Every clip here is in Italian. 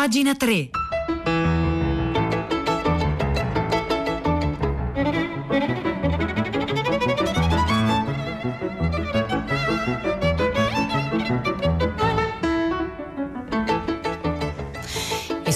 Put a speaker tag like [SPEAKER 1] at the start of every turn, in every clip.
[SPEAKER 1] Pagina 3.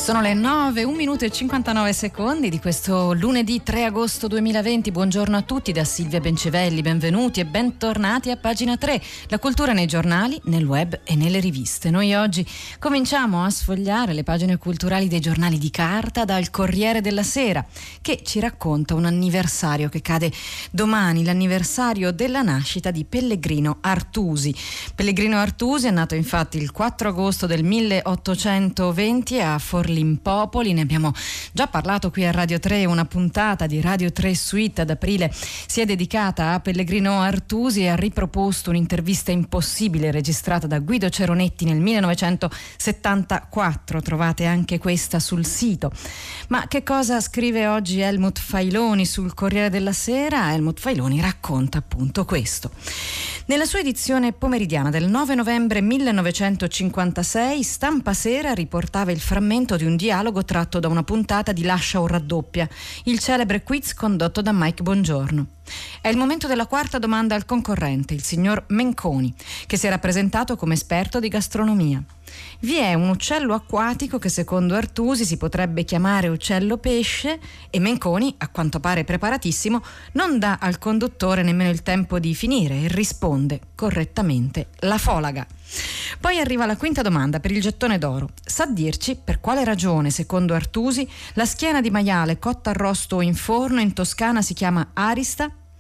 [SPEAKER 1] Sono le 9, 1 minuto e 59 secondi di questo lunedì 3 agosto 2020. Buongiorno a tutti da Silvia Bencevelli, benvenuti e bentornati a pagina 3, la cultura nei giornali, nel web e nelle riviste. Noi oggi cominciamo a sfogliare le pagine culturali dei giornali di carta dal Corriere della Sera, che ci racconta un anniversario che cade domani, l'anniversario della nascita di Pellegrino Artusi. Pellegrino Artusi è nato infatti il 4 agosto del 1820 a Forlì Limpopoli, ne abbiamo già parlato qui a Radio 3, una puntata di Radio 3 Suite ad aprile si è dedicata a Pellegrino Artusi e ha riproposto un'intervista impossibile registrata da Guido Ceronetti nel 1974, trovate anche questa sul sito. Ma che cosa scrive oggi Helmut Failoni sul Corriere della Sera? Helmut Failoni racconta appunto questo. Nella sua edizione pomeridiana del 9 novembre 1956, Stampa Sera riportava il frammento di un dialogo tratto da una puntata di Lascia o raddoppia, il celebre quiz condotto da Mike Bongiorno. È il momento della quarta domanda al concorrente, il signor Menconi, che si è rappresentato come esperto di gastronomia. Vi è un uccello acquatico che secondo Artusi si potrebbe chiamare uccello pesce e Menconi, a quanto pare preparatissimo, non dà al conduttore nemmeno il tempo di finire e risponde correttamente la folaga. Poi arriva la quinta domanda per il gettone d'oro. Sa dirci per quale ragione, secondo Artusi, la schiena di maiale cotta arrosto in forno in Toscana si chiama arista?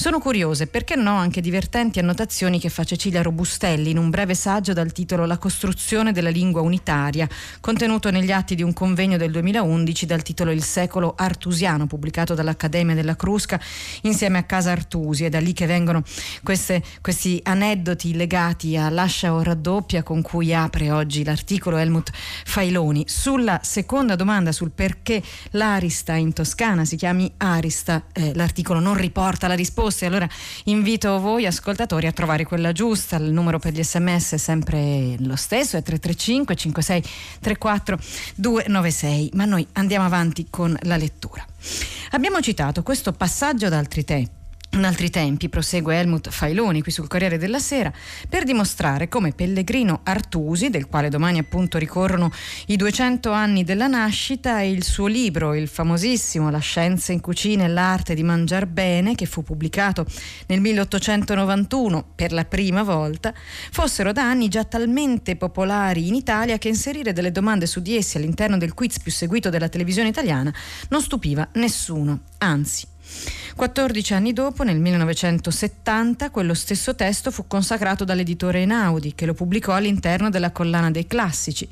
[SPEAKER 1] Sono curiose, perché no, anche divertenti annotazioni che fa Cecilia Robustelli in un breve saggio dal titolo La costruzione della lingua unitaria, contenuto negli atti di un convegno del 2011 dal titolo Il secolo artusiano, pubblicato dall'Accademia della Crusca insieme a Casa Artusi. È da lì che vengono queste, questi aneddoti legati a Lascia o raddoppia con cui apre oggi l'articolo Helmut Failoni. Sulla seconda domanda sul perché l'Arista in Toscana si chiami Arista, eh, l'articolo non riporta la risposta risposte. Allora invito voi ascoltatori a trovare quella giusta. Il numero per gli sms è sempre lo stesso, è 335 56 34 296. Ma noi andiamo avanti con la lettura. Abbiamo citato questo passaggio ad altri tempi in altri tempi, prosegue Helmut Failoni qui sul Corriere della Sera, per dimostrare come Pellegrino Artusi, del quale domani appunto ricorrono i 200 anni della nascita, e il suo libro, il famosissimo La scienza in cucina e l'arte di mangiar bene, che fu pubblicato nel 1891 per la prima volta, fossero da anni già talmente popolari in Italia che inserire delle domande su di essi all'interno del quiz più seguito della televisione italiana non stupiva nessuno, anzi 14 anni dopo, nel 1970, quello stesso testo fu consacrato dall'editore Einaudi, che lo pubblicò all'interno della collana dei classici,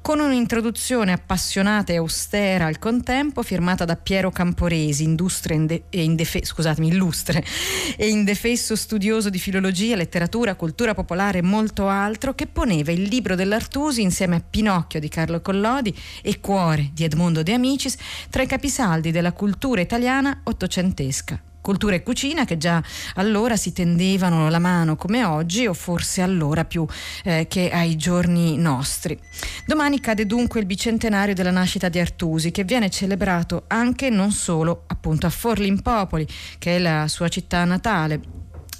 [SPEAKER 1] con un'introduzione appassionata e austera al contempo, firmata da Piero Camporesi, e indefe- scusatemi, illustre e indefesso studioso di filologia, letteratura, cultura popolare e molto altro, che poneva il libro dell'Artusi insieme a Pinocchio di Carlo Collodi e Cuore di Edmondo De Amicis tra i capisaldi della cultura italiana ottocentesca cultura e cucina che già allora si tendevano la mano come oggi o forse allora più eh, che ai giorni nostri. Domani cade dunque il bicentenario della nascita di Artusi che viene celebrato anche e non solo appunto a Forlimpopoli che è la sua città natale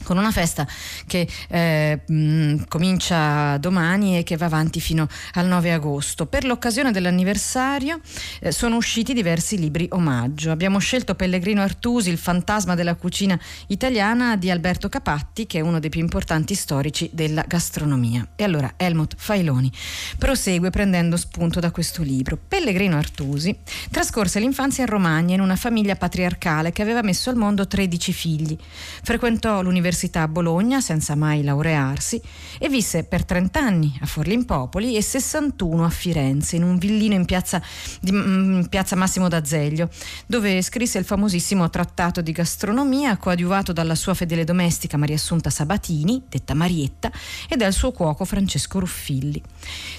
[SPEAKER 1] con una festa che eh, mh, comincia domani e che va avanti fino al 9 agosto. Per l'occasione dell'anniversario eh, sono usciti diversi libri omaggio. Abbiamo scelto Pellegrino Artusi, Il fantasma della cucina italiana di Alberto Capatti, che è uno dei più importanti storici della gastronomia. E allora Helmut Failoni prosegue prendendo spunto da questo libro. Pellegrino Artusi trascorse l'infanzia in Romagna in una famiglia patriarcale che aveva messo al mondo 13 figli. Frequentò l'università all'Università a Bologna senza mai laurearsi e visse per 30 anni a Forlimpopoli e 61 a Firenze in un villino in piazza, di, mm, in piazza Massimo d'Azeglio dove scrisse il famosissimo trattato di gastronomia coadiuvato dalla sua fedele domestica Maria Assunta Sabatini, detta Marietta, e dal suo cuoco Francesco Ruffilli.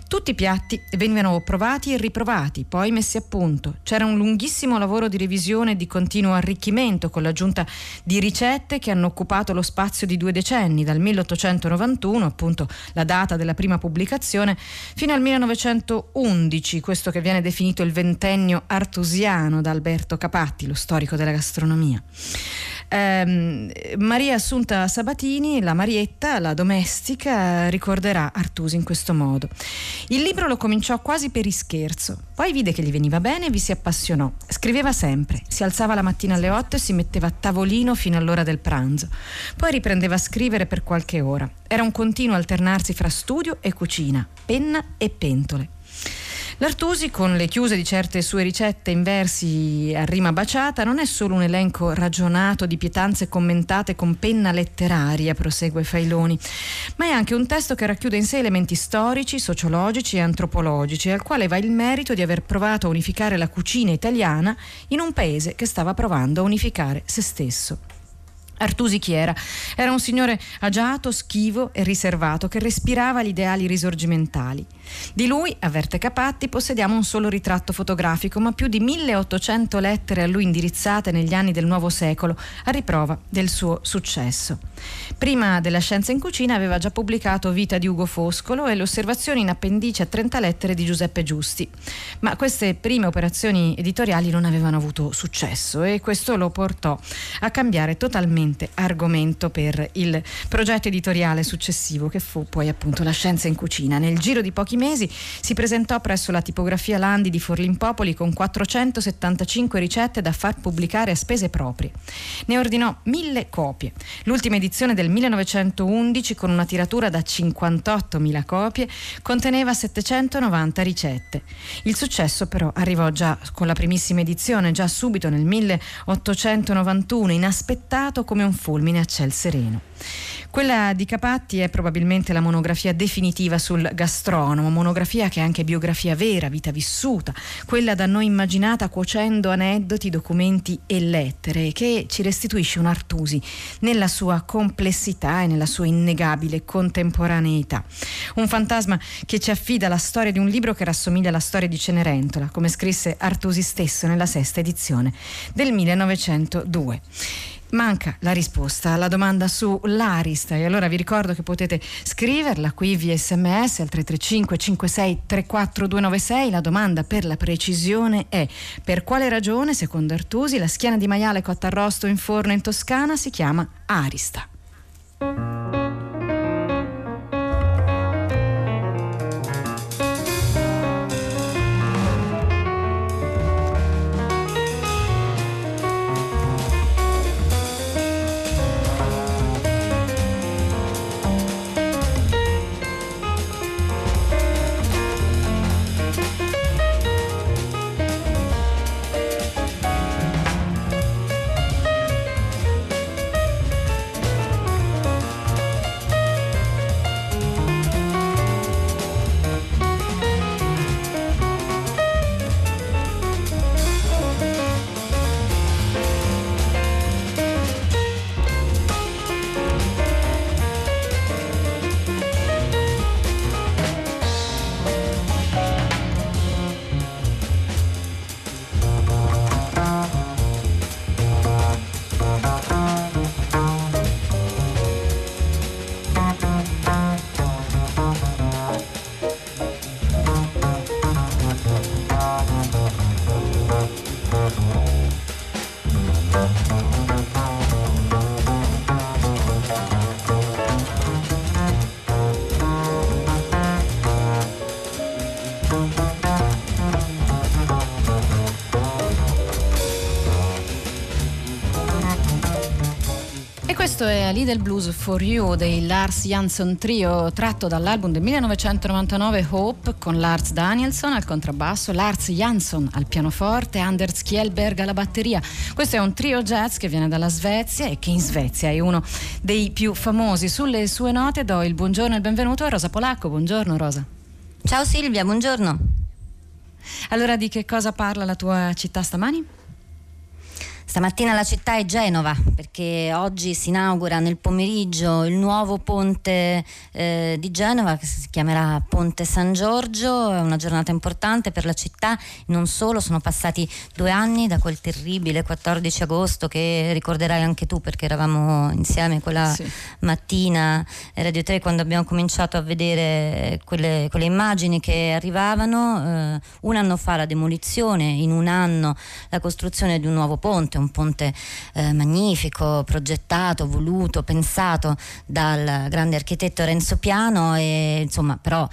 [SPEAKER 1] Tutti i piatti venivano provati e riprovati, poi messi a punto. C'era un lunghissimo lavoro di revisione e di continuo arricchimento con l'aggiunta di ricette che hanno occupato lo spazio spazio di due decenni, dal 1891, appunto la data della prima pubblicazione, fino al 1911, questo che viene definito il ventennio artusiano da Alberto Capatti, lo storico della gastronomia. Eh, Maria Assunta Sabatini, la Marietta, la domestica, ricorderà Artusi in questo modo. Il libro lo cominciò quasi per ischerzo, poi vide che gli veniva bene e vi si appassionò. Scriveva sempre, si alzava la mattina alle 8 e si metteva a tavolino fino all'ora del pranzo. Poi riprendeva a scrivere per qualche ora. Era un continuo alternarsi fra studio e cucina, penna e pentole. L'Artusi, con le chiuse di certe sue ricette in versi a rima baciata, non è solo un elenco ragionato di pietanze commentate con penna letteraria, prosegue Failoni, ma è anche un testo che racchiude in sé elementi storici, sociologici e antropologici, al quale va il merito di aver provato a unificare la cucina italiana in un paese che stava provando a unificare se stesso. Artusi chi era? Era un signore agiato, schivo e riservato che respirava gli ideali risorgimentali. Di lui, avverte Capatti, possediamo un solo ritratto fotografico, ma più di 1800 lettere a lui indirizzate negli anni del nuovo secolo, a riprova del suo successo. Prima della Scienza in Cucina aveva già pubblicato Vita di Ugo Foscolo e le osservazioni in appendice a 30 lettere di Giuseppe Giusti. Ma queste prime operazioni editoriali non avevano avuto successo e questo lo portò a cambiare totalmente argomento per il progetto editoriale successivo che fu poi appunto La Scienza in Cucina. Nel giro di pochi mesi si presentò presso la tipografia Landi di Forlimpopoli con 475 ricette da far pubblicare a spese proprie. Ne ordinò mille copie. L'ultima edizione del 1911, con una tiratura da 58.000 copie, conteneva 790 ricette. Il successo però arrivò già con la primissima edizione, già subito nel 1891, inaspettato come un fulmine a ciel sereno. Quella di Capatti è probabilmente la monografia definitiva sul gastronomo, monografia che è anche biografia vera, vita vissuta, quella da noi immaginata cuocendo aneddoti, documenti e lettere, che ci restituisce un Artusi nella sua complessità e nella sua innegabile contemporaneità. Un fantasma che ci affida la storia di un libro che rassomiglia alla storia di Cenerentola, come scrisse Artusi stesso nella sesta edizione del 1902 manca la risposta alla domanda su l'Arista e allora vi ricordo che potete scriverla qui via sms al 335 56 34 296 la domanda per la precisione è per quale ragione secondo Artusi la schiena di maiale cotta arrosto in forno in Toscana si chiama Arista Little Blues for You dei Lars Jansson Trio, tratto dall'album del 1999 Hope con Lars Danielson al contrabbasso, Lars Jansson al pianoforte, Anders Kjellberg alla batteria. Questo è un trio jazz che viene dalla Svezia e che in Svezia è uno dei più famosi. Sulle sue note do il buongiorno e il benvenuto a Rosa Polacco. Buongiorno Rosa.
[SPEAKER 2] Ciao Silvia, buongiorno.
[SPEAKER 1] Allora di che cosa parla la tua città stamani?
[SPEAKER 2] Stamattina la città è Genova perché oggi si inaugura nel pomeriggio il nuovo ponte eh, di Genova che si chiamerà Ponte San Giorgio, è una giornata importante per la città, non solo, sono passati due anni da quel terribile 14 agosto che ricorderai anche tu perché eravamo insieme quella sì. mattina a Radio 3 quando abbiamo cominciato a vedere quelle, quelle immagini che arrivavano, eh, un anno fa la demolizione, in un anno la costruzione di un nuovo ponte un ponte eh, magnifico, progettato, voluto, pensato dal grande architetto Renzo Piano e insomma però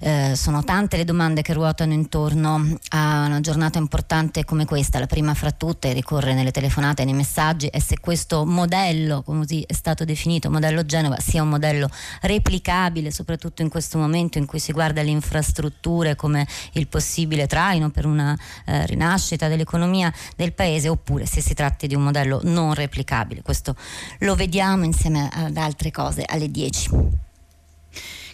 [SPEAKER 2] eh, sono tante le domande che ruotano intorno a una giornata importante come questa, la prima fra tutte ricorre nelle telefonate e nei messaggi è se questo modello, così è stato definito, modello Genova, sia un modello replicabile soprattutto in questo momento in cui si guarda le infrastrutture come il possibile traino per una eh, rinascita dell'economia del paese oppure se si tratti di un modello non replicabile. Questo lo vediamo insieme ad altre cose alle 10.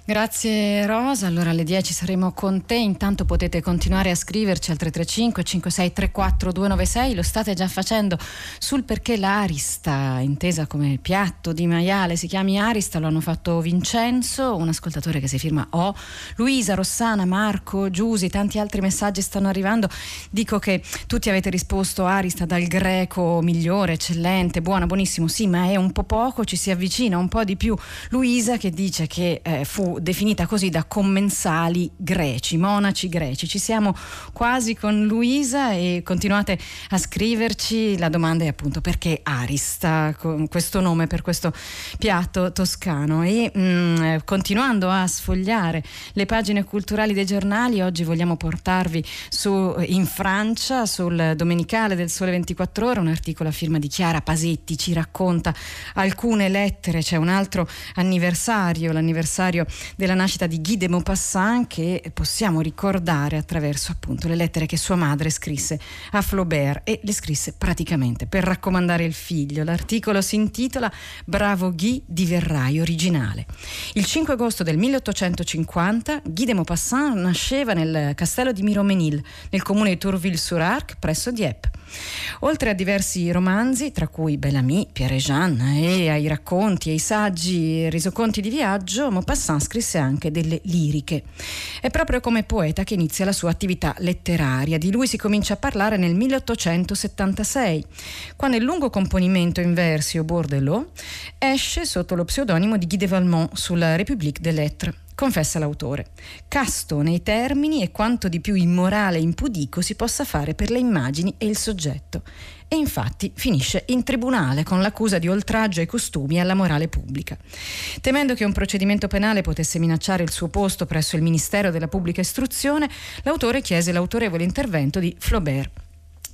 [SPEAKER 1] Grazie Rosa, allora alle 10 saremo con te, intanto potete continuare a scriverci al 335 5634 296, lo state già facendo sul perché l'Arista, intesa come piatto di maiale, si chiami Arista, lo hanno fatto Vincenzo, un ascoltatore che si firma O, Luisa, Rossana, Marco, Giusi, tanti altri messaggi stanno arrivando, dico che tutti avete risposto Arista dal greco migliore, eccellente, buona, buonissimo, sì ma è un po' poco, ci si avvicina un po' di più, Luisa che dice che eh, fu definita così da commensali greci, monaci greci. Ci siamo quasi con Luisa e continuate a scriverci. La domanda è appunto perché Arista, questo nome per questo piatto toscano. E mh, mm, continuando a sfogliare le pagine culturali dei giornali, oggi vogliamo portarvi su, in Francia, sul Domenicale del Sole 24 Ore, un articolo a firma di Chiara Pasetti, ci racconta alcune lettere, c'è un altro anniversario, l'anniversario della nascita di Guy de Maupassant che possiamo ricordare attraverso appunto le lettere che sua madre scrisse a Flaubert e le scrisse praticamente per raccomandare il figlio. L'articolo si intitola Bravo Guy diverrai originale. Il 5 agosto del 1850 Guy de Maupassant nasceva nel castello di Miromenil, nel comune di Tourville-sur-Arc, presso Dieppe. Oltre a diversi romanzi, tra cui Bellamy, Pierre Jeanne e ai racconti ai saggi e resoconti di viaggio, Maupassant scrisse anche delle liriche. È proprio come poeta che inizia la sua attività letteraria. Di lui si comincia a parlare nel 1876, quando il lungo componimento in versi au bord de l'eau esce sotto lo pseudonimo di Guy de Valmont sulla République des Lettres. Confessa l'autore. Casto nei termini e quanto di più immorale e impudico si possa fare per le immagini e il soggetto. E infatti finisce in tribunale con l'accusa di oltraggio ai costumi e alla morale pubblica. Temendo che un procedimento penale potesse minacciare il suo posto presso il Ministero della Pubblica Istruzione, l'autore chiese l'autorevole intervento di Flaubert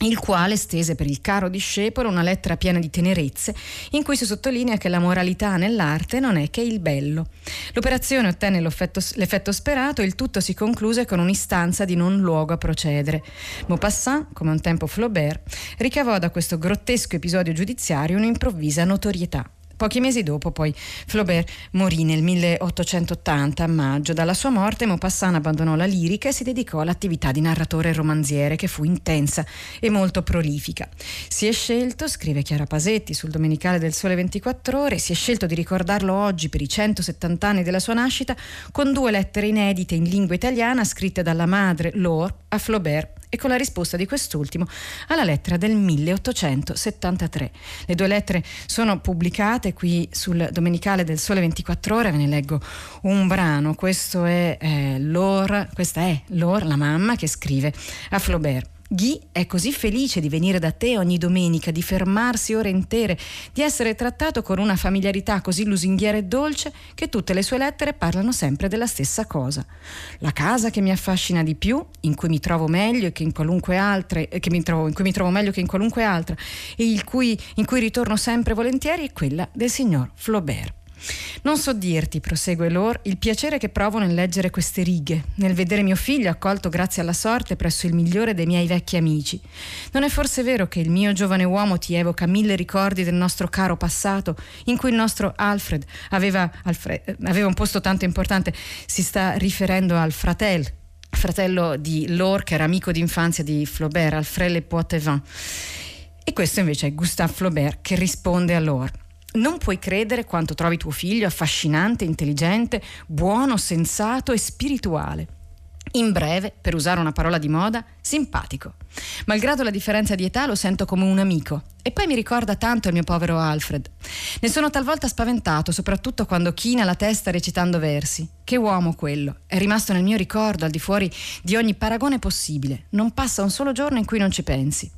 [SPEAKER 1] il quale stese per il caro discepolo una lettera piena di tenerezze in cui si sottolinea che la moralità nell'arte non è che il bello. L'operazione ottenne l'effetto sperato e il tutto si concluse con un'istanza di non luogo a procedere. Maupassant, come un tempo Flaubert, ricavò da questo grottesco episodio giudiziario un'improvvisa notorietà. Pochi mesi dopo poi Flaubert morì nel 1880 a maggio. Dalla sua morte Maupassant abbandonò la lirica e si dedicò all'attività di narratore e romanziere che fu intensa e molto prolifica. Si è scelto, scrive Chiara Pasetti sul Domenicale del Sole 24 Ore, si è scelto di ricordarlo oggi per i 170 anni della sua nascita con due lettere inedite in lingua italiana scritte dalla madre Laure a Flaubert e con la risposta di quest'ultimo alla lettera del 1873. Le due lettere sono pubblicate qui sul Domenicale del Sole 24 Ore, ve ne leggo un brano, è, eh, Lor, questa è Lor, la mamma, che scrive a Flaubert. Guy è così felice di venire da te ogni domenica, di fermarsi ore intere, di essere trattato con una familiarità così lusinghiera e dolce che tutte le sue lettere parlano sempre della stessa cosa. La casa che mi affascina di più, in cui mi trovo meglio che in qualunque altra, eh, mi trovo, in cui mi trovo meglio che in qualunque altra e cui, in cui ritorno sempre volentieri è quella del signor Flaubert. Non so dirti, prosegue Lor, il piacere che provo nel leggere queste righe, nel vedere mio figlio accolto grazie alla sorte presso il migliore dei miei vecchi amici. Non è forse vero che il mio giovane uomo ti evoca mille ricordi del nostro caro passato, in cui il nostro Alfred aveva, Alfred, aveva un posto tanto importante, si sta riferendo al fratello, fratello di Lor, che era amico d'infanzia di Flaubert, Alfred Le Poitevin. E questo invece è Gustave Flaubert che risponde a loro. Non puoi credere quanto trovi tuo figlio affascinante, intelligente, buono, sensato e spirituale. In breve, per usare una parola di moda, simpatico. Malgrado la differenza di età lo sento come un amico e poi mi ricorda tanto il mio povero Alfred. Ne sono talvolta spaventato, soprattutto quando china la testa recitando versi. Che uomo quello! È rimasto nel mio ricordo al di fuori di ogni paragone possibile. Non passa un solo giorno in cui non ci pensi.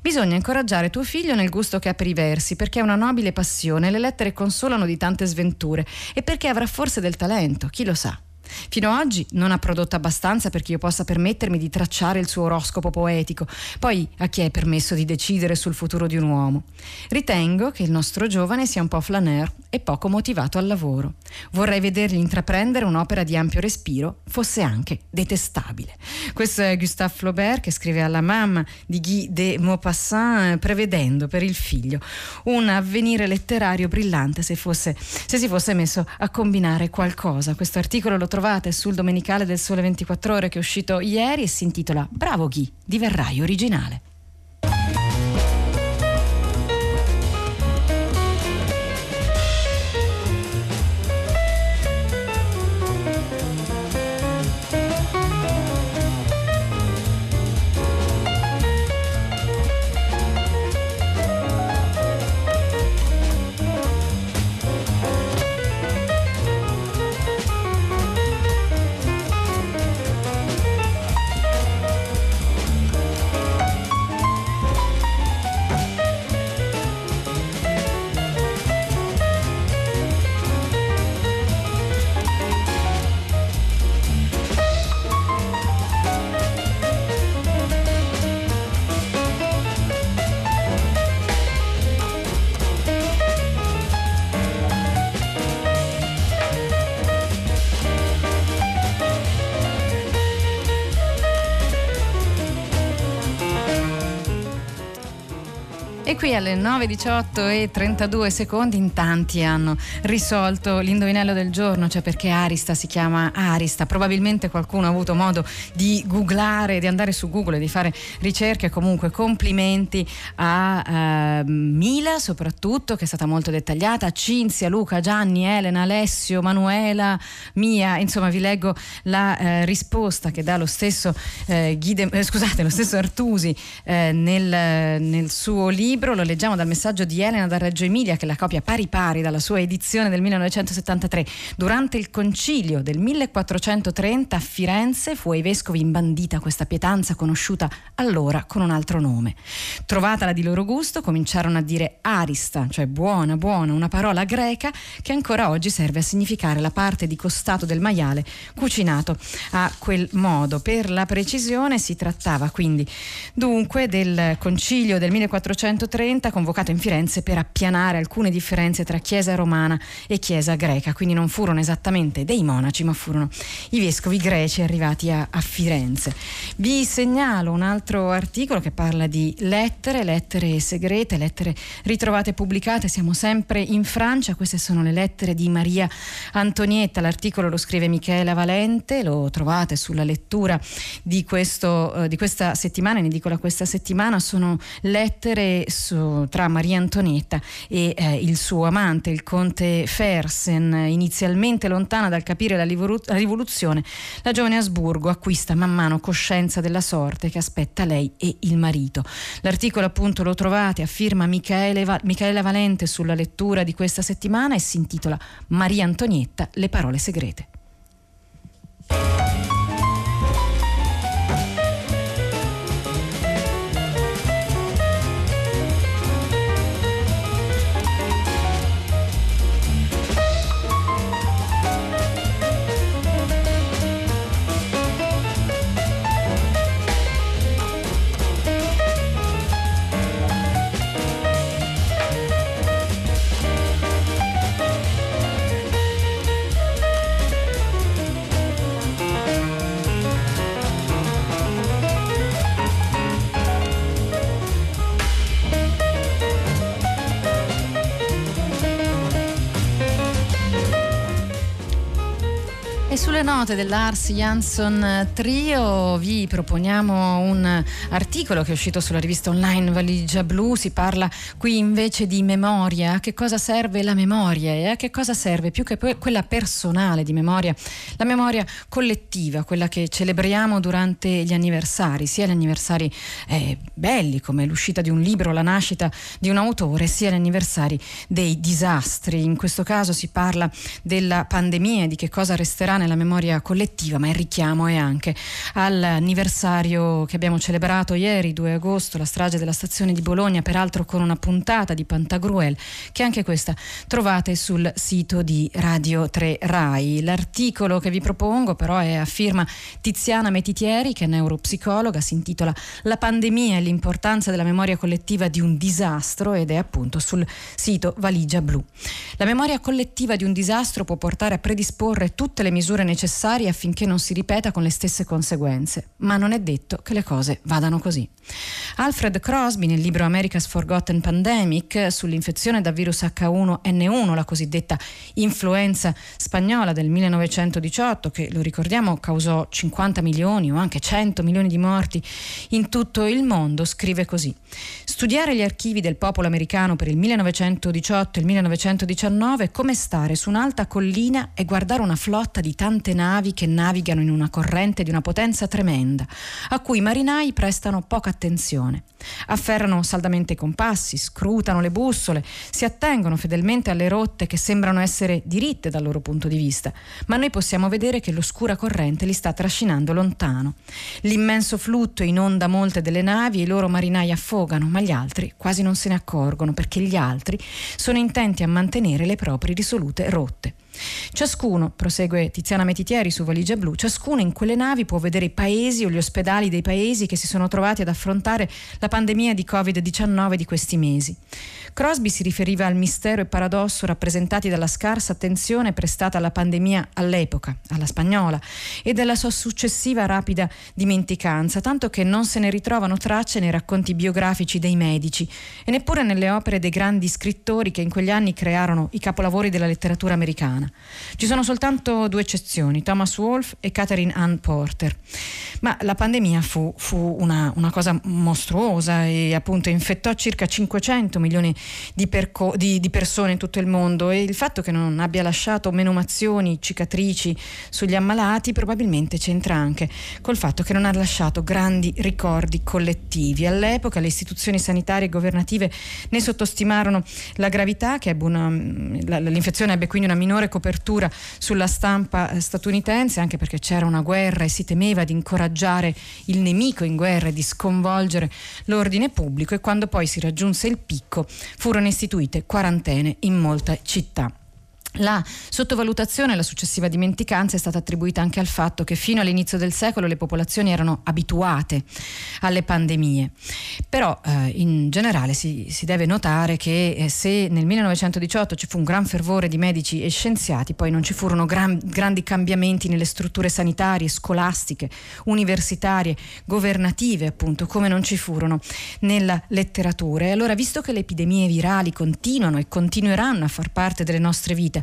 [SPEAKER 1] Bisogna incoraggiare tuo figlio nel gusto che ha per i versi, perché è una nobile passione, le lettere consolano di tante sventure e perché avrà forse del talento, chi lo sa. Fino ad oggi non ha prodotto abbastanza perché io possa permettermi di tracciare il suo oroscopo poetico. Poi a chi è permesso di decidere sul futuro di un uomo? Ritengo che il nostro giovane sia un po' flaneur e poco motivato al lavoro. Vorrei vedergli intraprendere un'opera di ampio respiro, fosse anche detestabile. Questo è Gustave Flaubert che scrive alla mamma di Guy de Maupassant prevedendo per il figlio un avvenire letterario brillante se, fosse, se si fosse messo a combinare qualcosa. Questo articolo lo trovate trovate sul Domenicale del Sole 24 Ore che è uscito ieri e si intitola Bravo Ghi, diverrai originale. Qui alle 9.18 e 32 secondi in tanti hanno risolto l'indovinello del giorno, cioè perché Arista si chiama Arista. Probabilmente qualcuno ha avuto modo di googlare, di andare su Google e di fare ricerche. Comunque complimenti a eh, Mila soprattutto, che è stata molto dettagliata, a Cinzia, Luca, Gianni, Elena, Alessio, Manuela, Mia. Insomma vi leggo la eh, risposta che dà lo stesso, eh, Guide, eh, scusate, lo stesso Artusi eh, nel, nel suo libro libro lo leggiamo dal messaggio di Elena da Reggio Emilia che la copia pari pari dalla sua edizione del 1973. Durante il concilio del 1430 a Firenze fu ai vescovi imbandita questa pietanza conosciuta allora con un altro nome. Trovatala di loro gusto cominciarono a dire arista, cioè buona, buona, una parola greca che ancora oggi serve a significare la parte di costato del maiale cucinato a quel modo. Per la precisione si trattava quindi dunque del concilio del 1430 30 convocato in Firenze per appianare alcune differenze tra Chiesa romana e Chiesa greca, quindi non furono esattamente dei monaci, ma furono i vescovi greci arrivati a, a Firenze. Vi segnalo un altro articolo che parla di lettere, lettere segrete, lettere ritrovate pubblicate, siamo sempre in Francia, queste sono le lettere di Maria Antonietta, l'articolo lo scrive Michela Valente, lo trovate sulla lettura di, questo, eh, di questa settimana, in edicola questa settimana, sono lettere su, tra Maria Antonietta e eh, il suo amante, il conte Fersen. Inizialmente lontana dal capire la, livolu- la rivoluzione, la giovane Asburgo acquista man mano coscienza della sorte che aspetta lei e il marito. L'articolo appunto lo trovate a Michele Va- Michaela Valente sulla lettura di questa settimana e si intitola Maria Antonietta, le parole segrete. Note dell'Ars Jansson Trio vi proponiamo un articolo che è uscito sulla rivista online Valigia Blu, si parla qui invece di memoria, a che cosa serve la memoria? E a che cosa serve più che quella personale di memoria, la memoria collettiva, quella che celebriamo durante gli anniversari, sia gli anniversari eh, belli come l'uscita di un libro, la nascita di un autore, sia gli anniversari dei disastri. In questo caso si parla della pandemia, di che cosa resterà nella memoria collettiva, ma il richiamo è anche all'anniversario che abbiamo celebrato ieri, 2 agosto, la strage della stazione di Bologna, peraltro con una puntata di Pantagruel, che anche questa trovate sul sito di Radio 3 Rai. L'articolo che vi propongo però è a firma Tiziana Metitieri, che è neuropsicologa, si intitola La pandemia e l'importanza della memoria collettiva di un disastro ed è appunto sul sito Valigia Blu. La memoria collettiva di un disastro può portare a predisporre tutte le misure necessarie affinché non si ripeta con le stesse conseguenze, ma non è detto che le cose vadano così. Alfred Crosby nel libro America's Forgotten Pandemic sull'infezione da virus H1N1, la cosiddetta influenza spagnola del 1918, che lo ricordiamo causò 50 milioni o anche 100 milioni di morti in tutto il mondo, scrive così. Studiare gli archivi del popolo americano per il 1918 e il 1919 è come stare su un'alta collina e guardare una flotta di tante navi che navigano in una corrente di una potenza tremenda, a cui i marinai prestano poca attenzione. Afferrano saldamente i compassi, scrutano le bussole, si attengono fedelmente alle rotte che sembrano essere diritte dal loro punto di vista, ma noi possiamo vedere che l'oscura corrente li sta trascinando lontano. L'immenso flutto inonda molte delle navi e i loro marinai affogano, ma gli altri quasi non se ne accorgono perché gli altri sono intenti a mantenere le proprie risolute rotte. Ciascuno, prosegue Tiziana Metitieri su Valigia Blu, ciascuno in quelle navi può vedere i paesi o gli ospedali dei paesi che si sono trovati ad affrontare la pandemia di Covid-19 di questi mesi. Crosby si riferiva al mistero e paradosso rappresentati dalla scarsa attenzione prestata alla pandemia all'epoca, alla spagnola, e della sua successiva rapida dimenticanza, tanto che non se ne ritrovano tracce nei racconti biografici dei medici e neppure nelle opere dei grandi scrittori che in quegli anni crearono i capolavori della letteratura americana. Ci sono soltanto due eccezioni, Thomas Wolfe e Catherine Ann Porter. Ma la pandemia fu, fu una, una, cosa mostruosa e appunto infettò circa 500 milioni di, perco- di, di, persone in tutto il mondo e il fatto che non abbia lasciato menomazioni, cicatrici sugli ammalati probabilmente c'entra anche col fatto che non ha lasciato grandi ricordi collettivi. All'epoca le istituzioni sanitarie e governative ne sottostimarono la gravità, che ebbe una, l'infezione ebbe quindi una minore copertura sulla stampa eh, statunitense, anche perché c'era una guerra e si temeva di incoraggiare il nemico in guerra e di sconvolgere l'ordine pubblico e quando poi si raggiunse il picco furono istituite quarantene in molte città. La sottovalutazione e la successiva dimenticanza è stata attribuita anche al fatto che fino all'inizio del secolo le popolazioni erano abituate alle pandemie. Però eh, in generale si, si, deve notare che eh, se nel 1918 ci fu un gran fervore di medici e scienziati, poi non ci furono gran, grandi cambiamenti nelle strutture sanitarie, scolastiche, universitarie, governative, appunto, come non ci furono nella letteratura. E allora, visto che le epidemie virali continuano e continueranno a far parte delle nostre vite,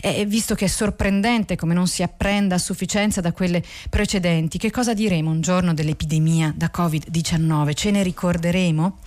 [SPEAKER 1] eh, visto che è sorprendente come non si apprenda a sufficienza da quelle precedenti. Che cosa diremo un giorno dell'epidemia da Covid-19? Ce ne ricorderemo?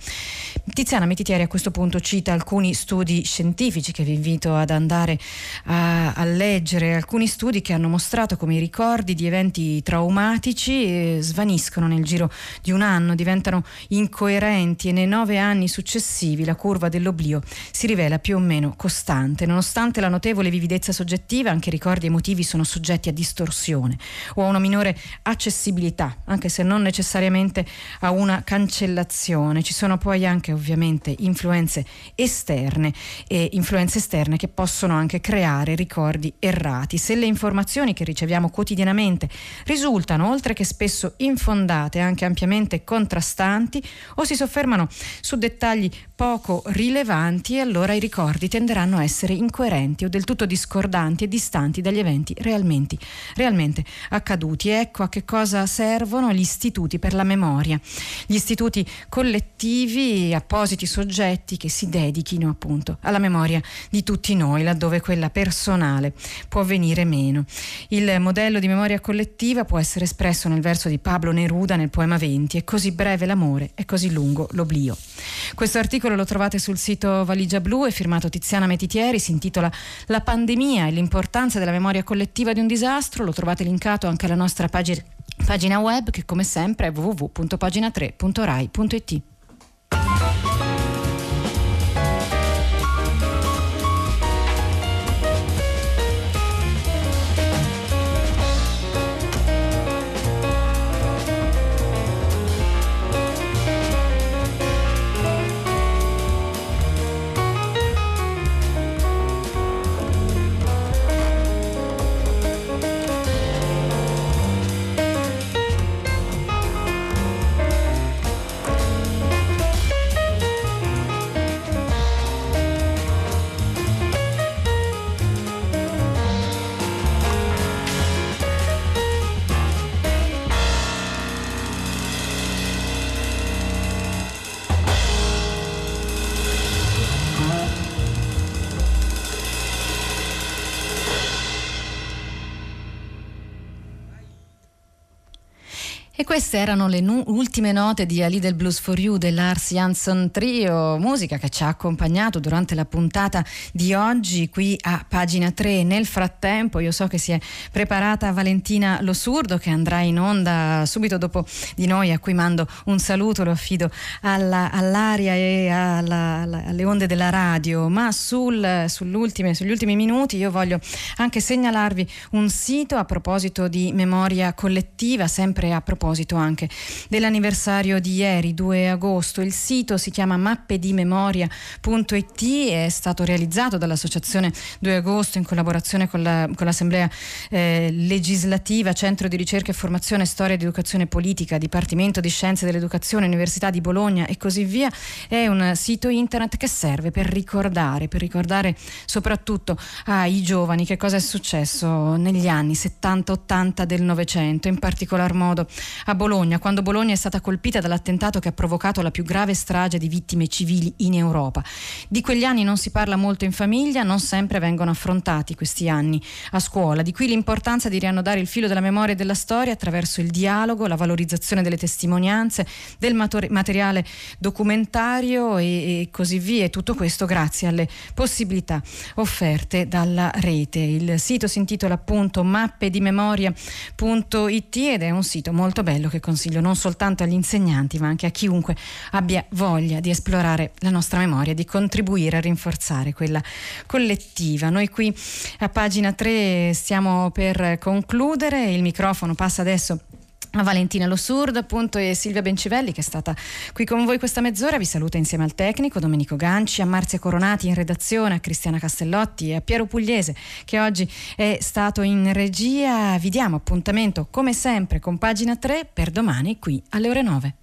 [SPEAKER 1] Tiziana Metitieri a questo punto cita alcuni studi scientifici che vi invito ad andare a, a leggere, alcuni studi che hanno mostrato come i ricordi di eventi traumatici eh, svaniscono nel giro di un anno, diventano incoerenti e nei nove anni successivi la curva dell'oblio si rivela più o meno costante. Nonostante la notevole vividezza soggettiva, anche i ricordi emotivi sono soggetti a distorsione o a una minore accessibilità, anche se non necessariamente a una cancellazione. Ci sono poi anche ovviamente influenze esterne e influenze esterne che possono anche creare ricordi errati. Se le informazioni che riceviamo quotidianamente risultano, oltre che spesso infondate, anche ampiamente contrastanti o si soffermano su dettagli poco rilevanti e allora i ricordi tenderanno a essere incoerenti o del tutto discordanti e distanti dagli eventi realmente, realmente accaduti. ecco a che cosa servono gli istituti per la memoria, gli istituti collettivi, appositi soggetti che si dedichino appunto alla memoria di tutti noi, laddove quella personale può venire meno. Il modello di memoria collettiva può essere espresso nel verso di Pablo Neruda nel poema 20, è così breve l'amore, è così lungo l'oblio. Questo articolo lo trovate sul sito Valigia Blu, è firmato Tiziana Metitieri, si intitola La pandemia e l'importanza della memoria collettiva di un disastro, lo trovate linkato anche alla nostra pagina web che come sempre è www.pagina3.rai.it. queste erano le nu- ultime note di A Little Blues for You dell'Ars Jansson Trio, musica che ci ha accompagnato durante la puntata di oggi qui a pagina 3. Nel frattempo io so che si è preparata Valentina Losurdo che andrà in onda subito dopo di noi a cui mando un saluto, lo affido alla, all'aria e alla, alla, alle onde della radio, ma sul, sugli ultimi minuti io voglio anche segnalarvi un sito a proposito di memoria collettiva, sempre a proposito proposito anche dell'anniversario di ieri, 2 agosto. Il sito si chiama mappedimemoria.it, è stato realizzato dall'Associazione 2 agosto in collaborazione con, la, con l'Assemblea eh, legislativa, Centro di ricerca e formazione, storia ed educazione politica, Dipartimento di Scienze dell'Educazione, Università di Bologna e così via. È un sito internet che serve per ricordare, per ricordare soprattutto ai giovani che cosa è successo negli anni 70-80 del Novecento, in particolar modo a Bologna, quando Bologna è stata colpita dall'attentato che ha provocato la più grave strage di vittime civili in Europa. Di quegli anni non si parla molto in famiglia, non sempre vengono affrontati questi anni a scuola. Di qui l'importanza di riannodare il filo della memoria e della storia attraverso il dialogo, la valorizzazione delle testimonianze, del materiale documentario e, e così via. E tutto questo grazie alle possibilità offerte dalla rete. Il sito si intitola appunto mappedimemoria.it ed è un sito molto bello bello che consiglio non soltanto agli insegnanti ma anche a chiunque abbia voglia di esplorare la nostra memoria, di contribuire a rinforzare quella collettiva. Noi qui a pagina 3 stiamo per concludere, il microfono passa adesso Valentina Lossurdo appunto e Silvia Bencivelli che è stata qui con voi questa mezz'ora. Vi saluta insieme al tecnico Domenico Ganci a Marzia Coronati in redazione a Cristiana Castellotti e a Piero Pugliese che oggi è stato in regia. Vi diamo appuntamento come sempre con pagina 3 per domani qui alle ore 9